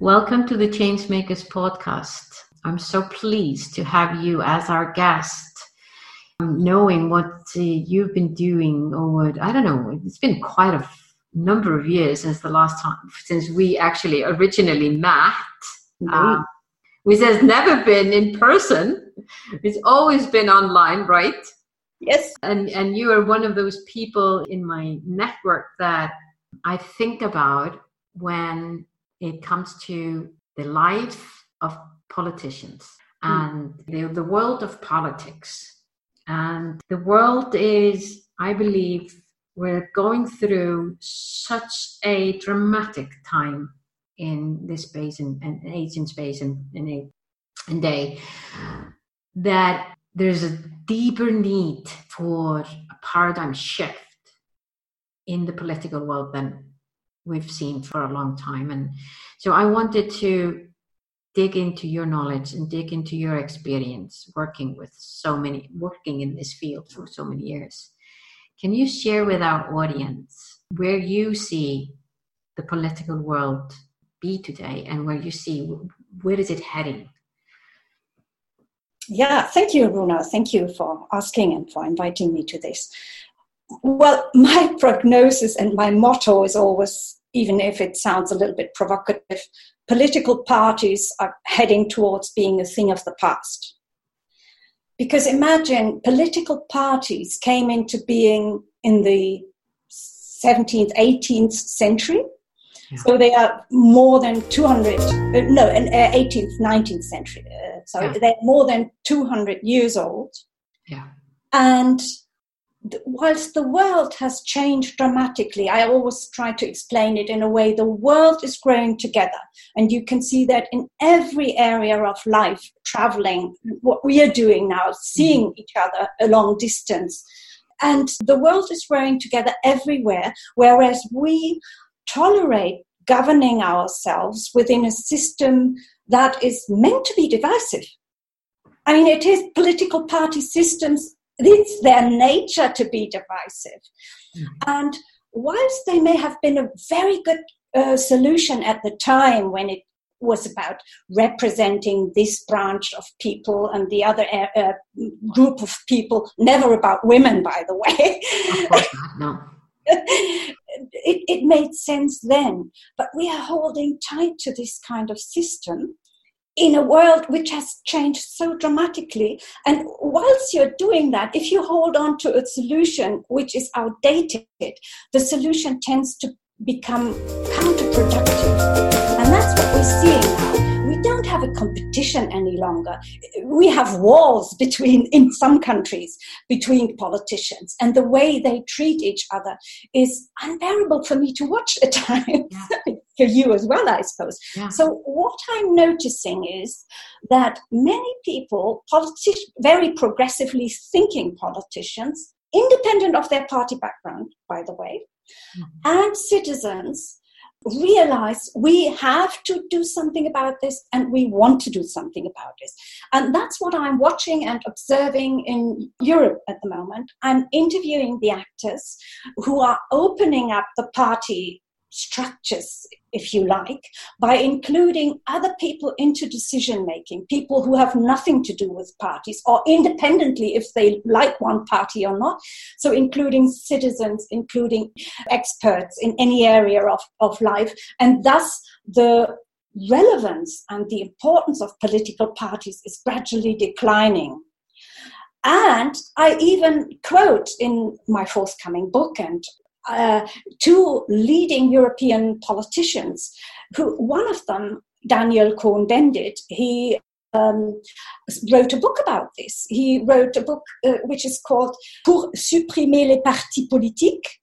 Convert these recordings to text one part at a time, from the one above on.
welcome to the Changemakers podcast. I'm so pleased to have you as our guest. Um, knowing what uh, you've been doing over, I don't know, it's been quite a f- number of years since the last time, since we actually originally met. Um, which has never been in person. It's always been online, right? Yes. And and you are one of those people in my network that I think about when it comes to the life of politicians hmm. and the, the world of politics. And the world is, I believe, we're going through such a dramatic time in this space and, and age and space and, and, and day that there's a deeper need for a paradigm shift in the political world than we've seen for a long time. And so I wanted to dig into your knowledge and dig into your experience working with so many, working in this field for so many years. Can you share with our audience where you see the political world be today and where you see where is it heading? Yeah, thank you, Runa. Thank you for asking and for inviting me to this. Well, my prognosis and my motto is always, even if it sounds a little bit provocative, political parties are heading towards being a thing of the past. Because imagine political parties came into being in the 17th, 18th century. Yeah. So they are more than 200, uh, no, in uh, 18th, 19th century. Uh, so yeah. they're more than 200 years old. Yeah. And whilst the world has changed dramatically, I always try to explain it in a way the world is growing together. And you can see that in every area of life, traveling, what we are doing now, seeing each other a long distance. And the world is growing together everywhere, whereas we tolerate governing ourselves within a system that is meant to be divisive. I mean, it is political party systems it's their nature to be divisive. Mm-hmm. And whilst they may have been a very good uh, solution at the time when it was about representing this branch of people and the other uh, uh group of people, never about women, by the way. Of course not, no. it, it made sense then, but we are holding tight to this kind of system in a world which has changed so dramatically. And whilst you're doing that, if you hold on to a solution which is outdated, the solution tends to become counterproductive. And that's what we're seeing now we don't have a competition any longer. We have wars between, in some countries, between politicians, and the way they treat each other is unbearable for me to watch at times. Yeah. for you as well, I suppose. Yeah. So, what I'm noticing is that many people, politi- very progressively thinking politicians, independent of their party background, by the way, mm-hmm. and citizens realize we have to do something about this and we want to do something about this. And that's what I'm watching and observing in Europe at the moment. I'm interviewing the actors who are opening up the party structures, if you like, by including other people into decision making, people who have nothing to do with parties or independently if they like one party or not. So, including citizens, including experts in any area of, of life, and thus the relevance and the importance of political parties is gradually declining. And I even quote in my forthcoming book, and uh, two leading European politicians, who one of them, Daniel Cohn-Bendit, he um, wrote a book about this. He wrote a book uh, which is called Pour supprimer les partis politiques.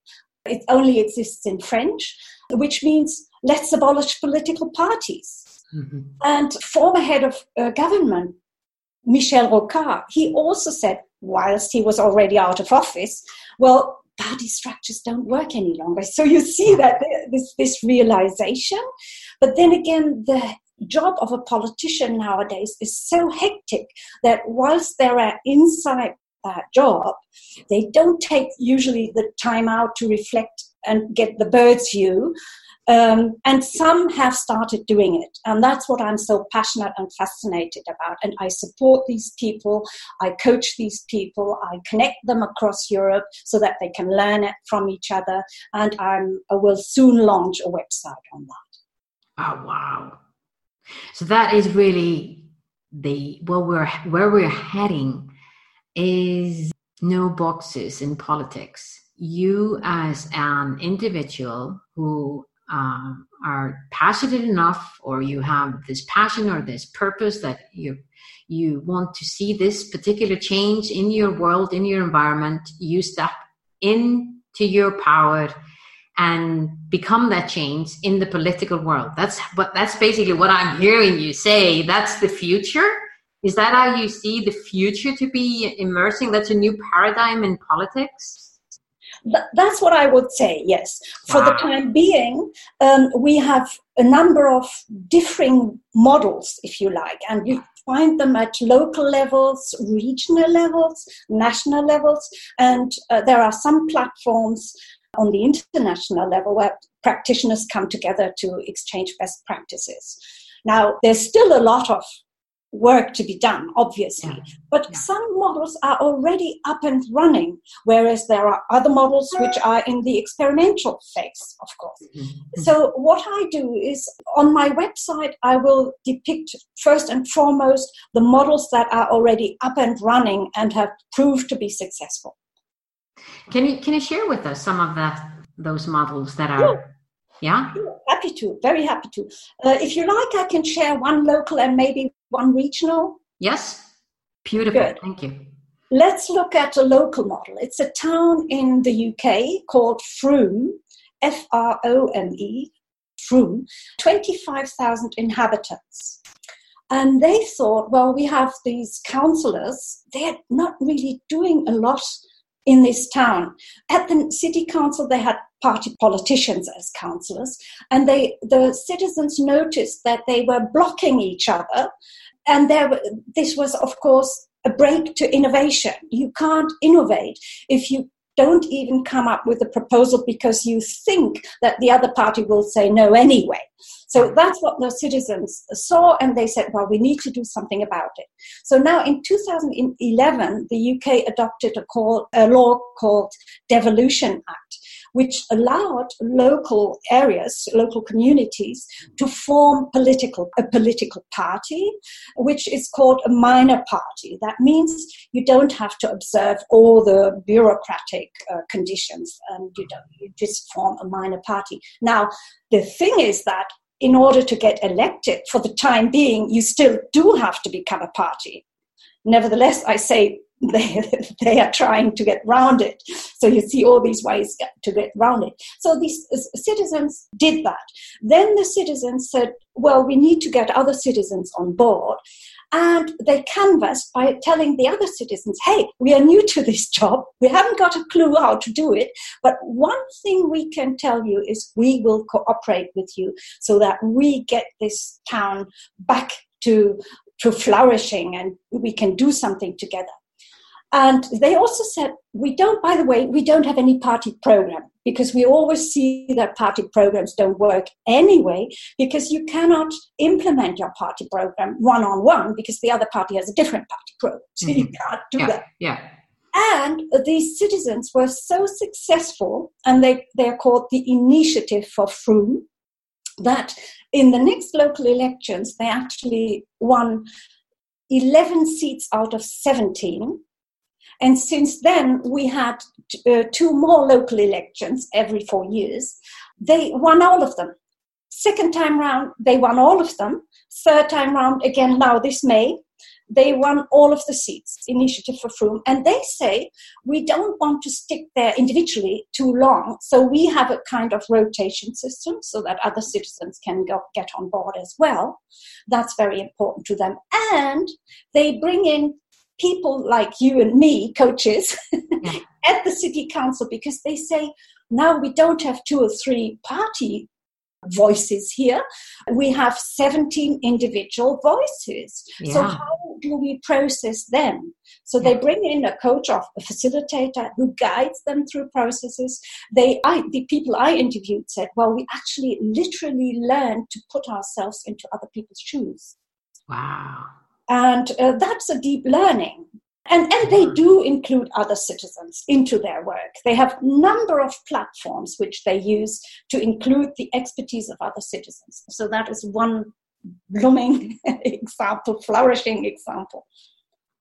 It only exists in French, which means let's abolish political parties. Mm-hmm. And former head of uh, government, Michel Rocard, he also said, whilst he was already out of office, well, party structures don't work any longer. So you see that this, this realization. But then again, the job of a politician nowadays is so hectic that whilst they are inside that job, they don't take usually the time out to reflect and get the bird's view. Um, and some have started doing it. And that's what I'm so passionate and fascinated about. And I support these people, I coach these people, I connect them across Europe so that they can learn it from each other. And I'm, I will soon launch a website on that. Oh, wow. So that is really the where we're where we're heading is no boxes in politics. You as an individual who um, are passionate enough, or you have this passion or this purpose that you you want to see this particular change in your world, in your environment, you step into your power and become that change in the political world. That's what that's basically what I'm hearing you say. That's the future. Is that how you see the future to be emerging? That's a new paradigm in politics. That's what I would say, yes. For wow. the time being, um, we have a number of differing models, if you like, and you find them at local levels, regional levels, national levels, and uh, there are some platforms on the international level where practitioners come together to exchange best practices. Now, there's still a lot of work to be done, obviously, yeah. but yeah. some models are already up and running, whereas there are other models which are in the experimental phase, of course. Mm-hmm. So, what I do is on my website, I will depict first and foremost the models that are already up and running and have proved to be successful. Can you can you share with us some of that those models that are? Yeah, happy to, very happy to. Uh, if you like, I can share one local and maybe one regional. Yes, beautiful. Good. Thank you. Let's look at a local model. It's a town in the UK called Frome, F R O M E, Frome, 25,000 inhabitants. And they thought, well, we have these councillors, they're not really doing a lot in this town. At the city council, they had party politicians as councillors, and they the citizens noticed that they were blocking each other, and there this was, of course, a brake to innovation. You can't innovate if you don't even come up with a proposal because you think that the other party will say no anyway. So that's what the citizens saw, and they said, well, we need to do something about it. So now in 2011, the UK adopted a, call, a law called Devolution Act, which allowed local areas, local communities, to form political a political party, which is called a minor party. That means you don't have to observe all the bureaucratic uh, conditions, and you don't. You just form a minor party. Now, the thing is that in order to get elected, for the time being, you still do have to become a party. Nevertheless, I say they, they are trying to get round it. So you see all these ways to get round it. So these uh, citizens did that. Then the citizens said, well, we need to get other citizens on board. And they canvassed by telling the other citizens, hey, we are new to this job. We haven't got a clue how to do it. But one thing we can tell you is we will cooperate with you so that we get this town back to, to flourishing and we can do something together. And they also said, we don't, by the way, we don't have any party program because we always see that party programs don't work anyway because you cannot implement your party program one on one because the other party has a different party program. So mm-hmm. you can't do yeah, that. Yeah. And these citizens were so successful, and they, they're called the Initiative for Frome, that in the next local elections, they actually won 11 seats out of 17 and since then, we had uh, two more local elections every four years. They won all of them. Second time round, they won all of them. Third time round, again now this May, they won all of the seats, Initiative for Frome, and they say we don't want to stick there individually too long. So we have a kind of rotation system so that other citizens can go, get on board as well. That's very important to them. And they bring in people like you and me, coaches, yeah. at the city council because they say now we don't have two or three party voices here. We have 17 individual voices. Yeah. So, how do we process them? So, yeah. they bring in a coach or a facilitator who guides them through processes. They, I, the people I interviewed said, well, we actually literally learn to put ourselves into other people's shoes. Wow. And uh, that's a deep learning. And, and they do include other citizens into their work. They have a number of platforms which they use to include the expertise of other citizens. So that is one blooming example, flourishing example.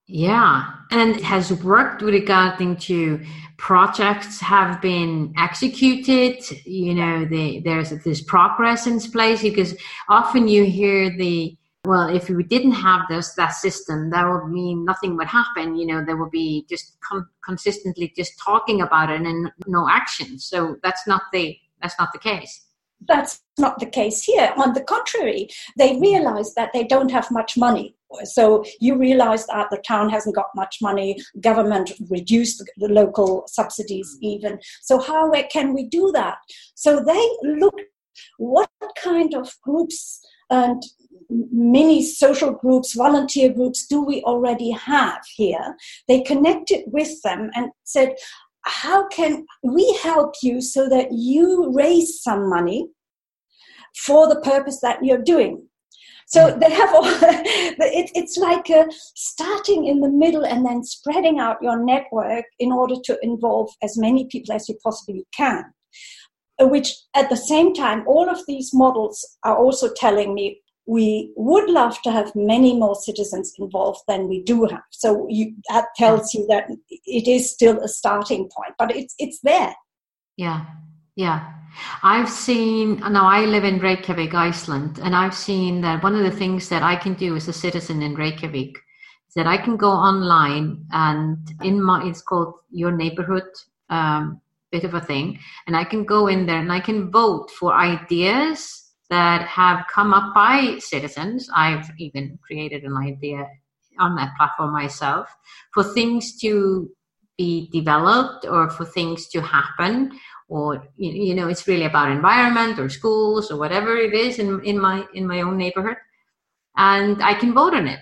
Yeah, and has worked regarding to projects have been executed. You know, the, there's this progress in place because often you hear the well, if we didn't have this that system, that would mean nothing would happen. You know, there would be just con- consistently just talking about it and no action. So that's not the that's not the case. That's not the case here. On the contrary, they realize that they don't have much money. So you realize that the town hasn't got much money. Government reduced the local subsidies even. So how can we do that? So they look what kind of groups and many social groups, volunteer groups do we already have here? They connected with them and said, How can we help you so that you raise some money for the purpose that you're doing? So they have all, it, it's like uh, starting in the middle and then spreading out your network in order to involve as many people as you possibly can. Which at the same time, all of these models are also telling me we would love to have many more citizens involved than we do have. So you, that tells you that it is still a starting point, but it's it's there. Yeah, yeah. I've seen now. I live in Reykjavik, Iceland, and I've seen that one of the things that I can do as a citizen in Reykjavik is that I can go online and in my it's called Your Neighborhood. Um, bit of a thing. And i can go in there and i can vote for ideas that have come up by citizens. I've even created an idea on that platform myself for things to be developed or for things to happen or you know it's really about environment or schools or whatever it is in, in my in my own neighborhood. And i can vote on it.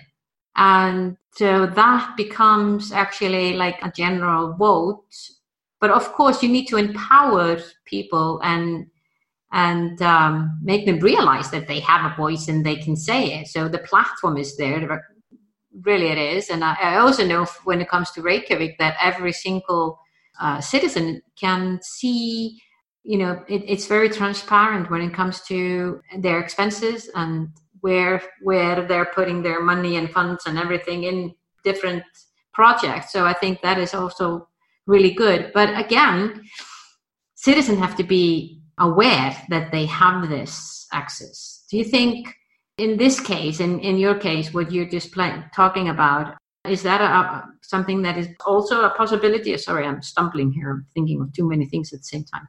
And so that becomes actually like a general vote but of course you need to empower people and and um, make them realize that they have a voice and they can say it. So the platform is there. Really, it is. And I, I also know when it comes to Reykjavik that every single uh, citizen can see. You know, it, it's very transparent when it comes to their expenses and where where they're putting their money and funds and everything in different projects. So I think that is also really good. But again, citizens have to be aware that they have this access. Do you think, in this case, in, in your case, what you're just play, talking about, is that a, something that is also a possibility? Oh, sorry, I'm stumbling here. I'm thinking of too many things at the same time.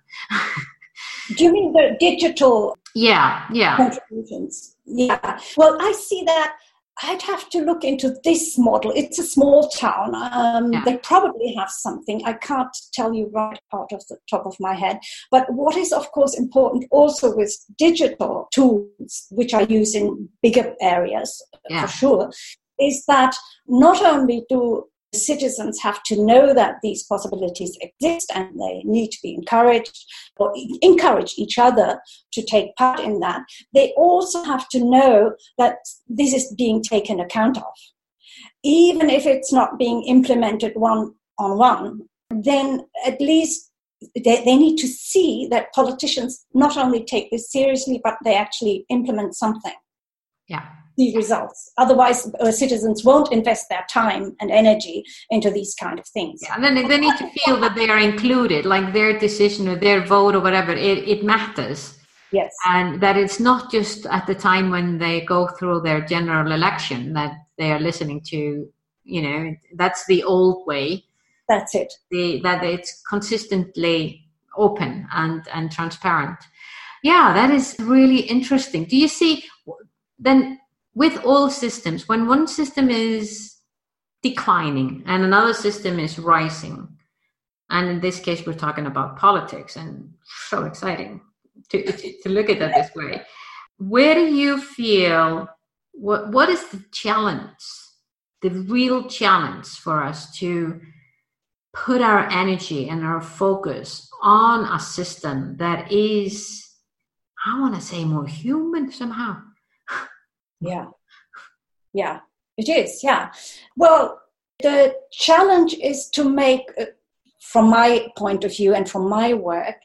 Do you mean the digital? Yeah, yeah. Contributions? Yeah. Well, I see that I'd have to look into this model. It's a small town. Um, yeah. They probably have something. I can't tell you right out of the top of my head. But what is, of course, important also with digital tools, which are used in bigger areas yeah. for sure, is that not only do citizens have to know that these possibilities exist and they need to be encouraged or encourage each other to take part in that. They also have to know that this is being taken account of. Even if it's not being implemented one on one, then at least they, they need to see that politicians not only take this seriously, but they actually implement something. Yeah the results. Otherwise, uh, citizens won't invest their time and energy into these kind of things. Yeah, and then they need to feel that they are included, like their decision or their vote or whatever, it, it matters. Yes. And that it's not just at the time when they go through their general election that they are listening to you know that's the old way that's it the that it's consistently open and and transparent yeah that is really interesting do you see then with all systems when one system is declining and another system is rising and in this case we're talking about politics and so exciting to, to, to look at that this way. Where do you feel what what is the challenge the real challenge for us to put our energy and our focus on a system that is i want to say more human somehow yeah. Yeah it is yeah. Well the challenge is to make uh, from my point of view and from my work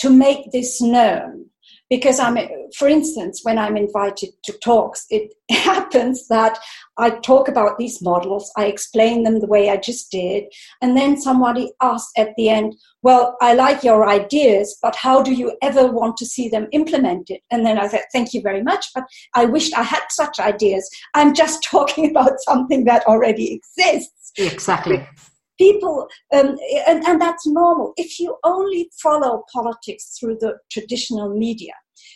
to make this known because I'm, for instance, when I'm invited to talks, it happens that I talk about these models, I explain them the way I just did, and then somebody asks at the end, Well, I like your ideas, but how do you ever want to see them implemented? And then I said, Thank you very much, but I wished I had such ideas. I'm just talking about something that already exists. Exactly people um, and, and that's normal. If you only follow politics through the traditional media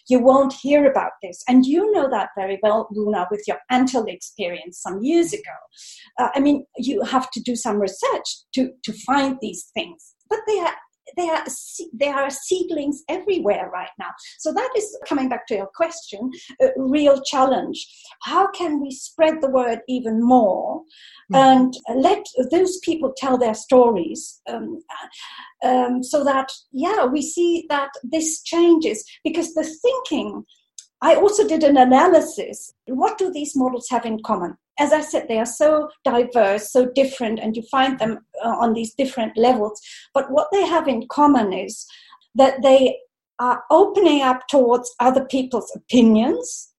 you won't hear about this. And you know that very well Runa with your antel experience some years ago. Uh, i mean you have to do some research to to find these things. But they are there are there are seedlings everywhere right now. So that is coming back to your question, a real challenge. How can we spread the word even more mm-hmm. and let those people tell their stories, um, um, so that yeah, we see that this changes because the thinking. I also did an analysis. What do these models have in common? As I said, they are so diverse, so different, and you find them uh, on these different levels. But what they have in common is that they are opening up towards other people's opinions.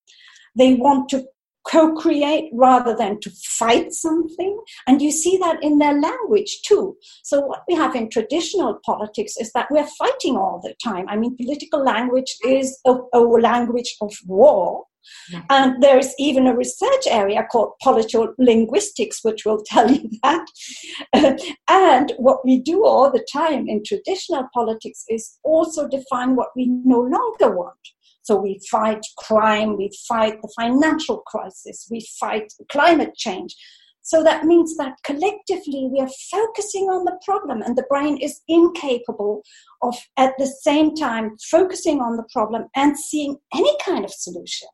They want to co create rather than to fight something. And you see that in their language too. So, what we have in traditional politics is that we're fighting all the time. I mean, political language is a, a language of war. And there is even a research area called political linguistics, which will tell you that. and what we do all the time in traditional politics is also define what we no longer want. So we fight crime, we fight the financial crisis, we fight climate change. So that means that collectively we are focusing on the problem, and the brain is incapable of, at the same time, focusing on the problem and seeing any kind of solution.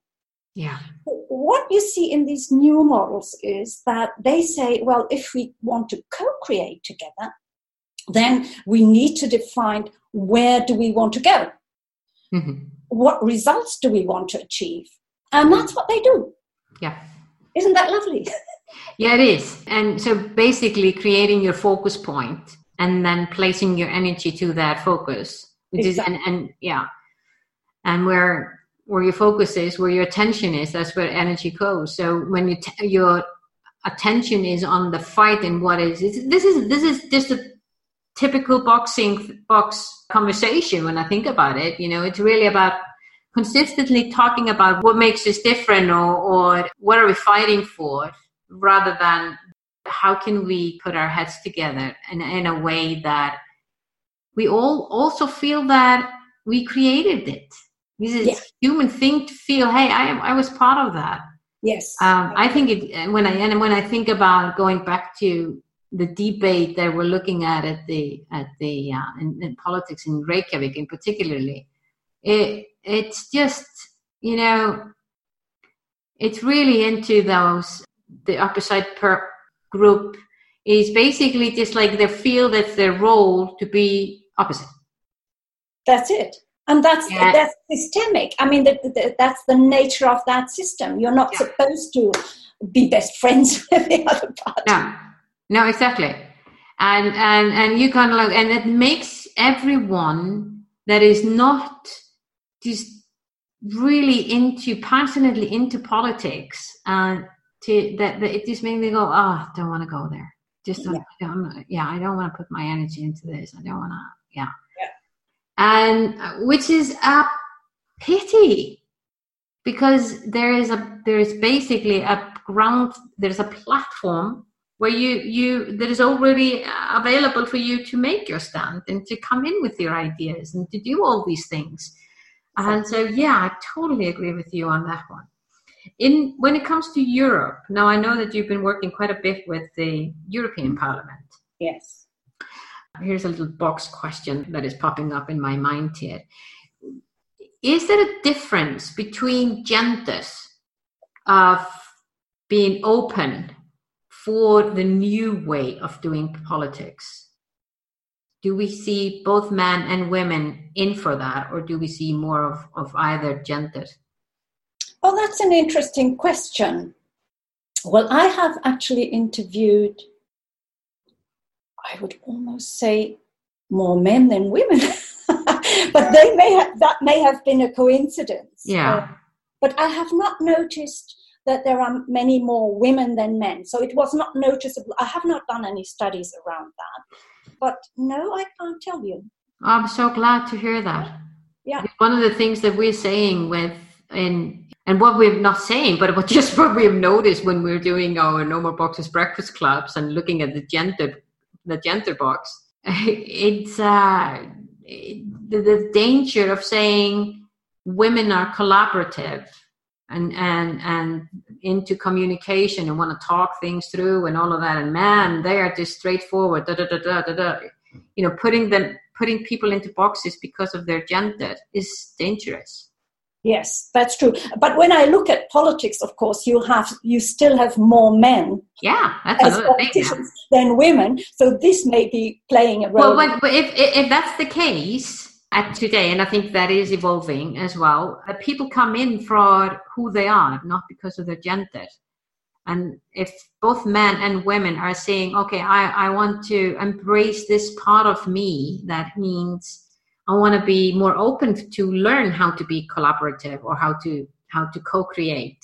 Yeah. What you see in these new models is that they say, well, if we want to co create together, then we need to define where do we want to go? Mm-hmm. What results do we want to achieve? And that's what they do. Yeah. Isn't that lovely? yeah, it is. And so basically creating your focus point and then placing your energy to that focus. Which exactly. is and, and yeah. And where where your focus is, where your attention is, that's where energy goes. So when you t- your attention is on the fight and what is this is this is just a typical boxing box conversation when I think about it. You know, it's really about consistently talking about what makes us different or, or what are we fighting for rather than how can we put our heads together in, in a way that we all also feel that we created it this is yeah. human thing to feel. Hey, I I was part of that. Yes. Um, I think it when I and when I think about going back to the debate that we're looking at at the at the uh, in, in politics in Reykjavik, in particularly, it it's just you know it's really into those the opposite per group is basically just like they feel that's their role to be opposite. That's it and that's yeah. that's systemic. I mean that, that, that's the nature of that system. You're not yeah. supposed to be best friends with the other party. No. No exactly. And and and you kind of like and it makes everyone that is not just really into passionately into politics and uh, to that, that it just makes me go oh I don't want to go there. Just yeah. Don't, yeah i don't want to put my energy into this. I don't want to yeah and uh, which is a pity because there is a there is basically a ground, there's a platform where you you that is already available for you to make your stand and to come in with your ideas and to do all these things. And so, yeah, I totally agree with you on that one. In when it comes to Europe, now I know that you've been working quite a bit with the European Parliament. Yes. Here's a little box question that is popping up in my mind here. Is there a difference between genders of being open for the new way of doing politics? Do we see both men and women in for that, or do we see more of, of either gender? Oh, that's an interesting question. Well, I have actually interviewed, I would almost say, more men than women. but they may have, that may have been a coincidence. Yeah. Uh, but I have not noticed that there are many more women than men. So it was not noticeable. I have not done any studies around that. But no, I can't tell you. I'm so glad to hear that. Yeah. One of the things that we're saying with in and what we're not saying, but what just what we've noticed when we're doing our no more boxes breakfast clubs and looking at the gender the gender box, it's uh, the, the danger of saying women are collaborative and and and into communication and want to talk things through and all of that. And man they are just straightforward da, da, da, da, da, da. you know putting them putting people into boxes because of their gender is dangerous yes that's true but when i look at politics of course you have you still have more men yeah that's as politicians thing, than women so this may be playing a role well but if, if that's the case at today, and I think that is evolving as well. Uh, people come in for who they are, not because of their gender. And if both men and women are saying, okay, I, I want to embrace this part of me, that means I want to be more open to learn how to be collaborative or how to how to co-create.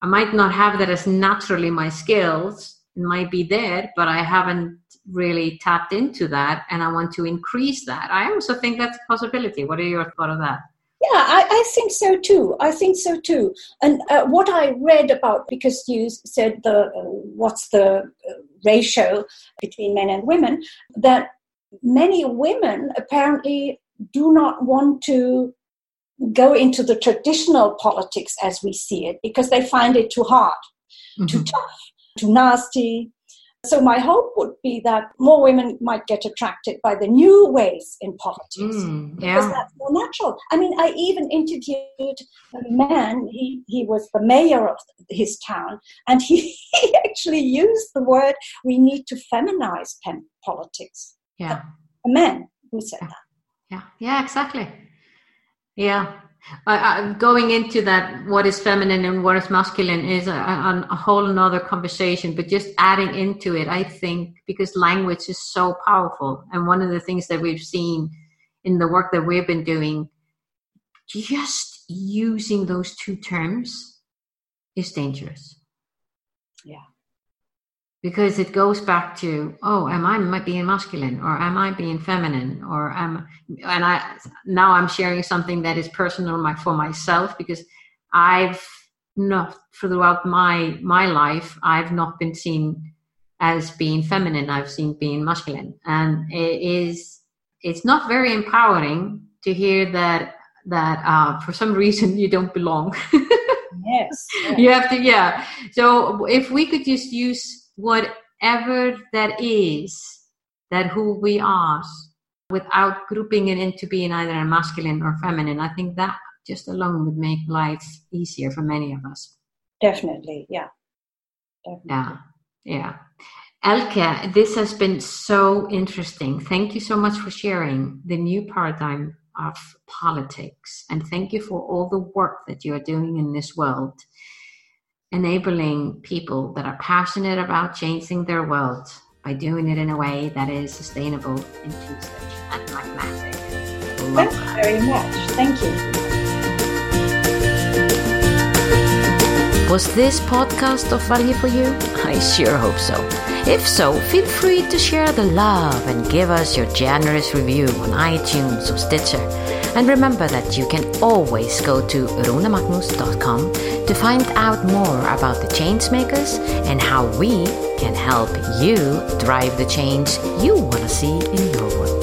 I might not have that as naturally my skills. It might be there, but I haven't really tapped into that and I want to increase that. I also think that's a possibility. What are your thoughts on that? Yeah, I, I, think so too. I think so too. And uh, what I read about, because you said the uh, what's the uh, ratio between men and women, that many women apparently do not want to go into the traditional politics as we see it because they find it too hard, mm-hmm. too tough, too nasty, so my hope would be that more women might get attracted by the new ways in politics mm, yeah. because that's more natural. I mean, I even interviewed a man. He he was the mayor of his town, and he, he actually used the word "we need to feminize politics." Yeah, a, a man who said yeah. that. Yeah, yeah, exactly. Yeah, uh, going into that, what is feminine and what is masculine is a, a, a whole another conversation. But just adding into it, I think, because language is so powerful, and one of the things that we've seen in the work that we've been doing, just using those two terms is dangerous. Because it goes back to oh am i being masculine or am i being feminine or am and i now i'm sharing something that is personal my, for myself because i've not throughout my my life i've not been seen as being feminine. I've seen being masculine. And it is it's not very empowering to hear that that uh, for some reason you don't belong. Yes, yes. You have to yeah. So if we could just use whatever that is, that who we are, without grouping it into being either a masculine or feminine. I think that just alone would make life easier for many of us. Definitely, yeah. Definitely. Yeah, yeah. Elke, this has been so interesting. Thank you so much for sharing the new paradigm of politics. And thank you for all the work that you are doing in this world enabling people that are passionate about changing their world by doing it in a way that is sustainable, inclusive, and pragmatic. Thank you very much. Thank you. Was this podcast of value for you? I sure hope so. If so, feel free to share the love and give us your generous review on iTunes or Stitcher. And remember that you can always go to runamagnus.com to find out more about the Changemakers and how we can help you drive the change you want to see in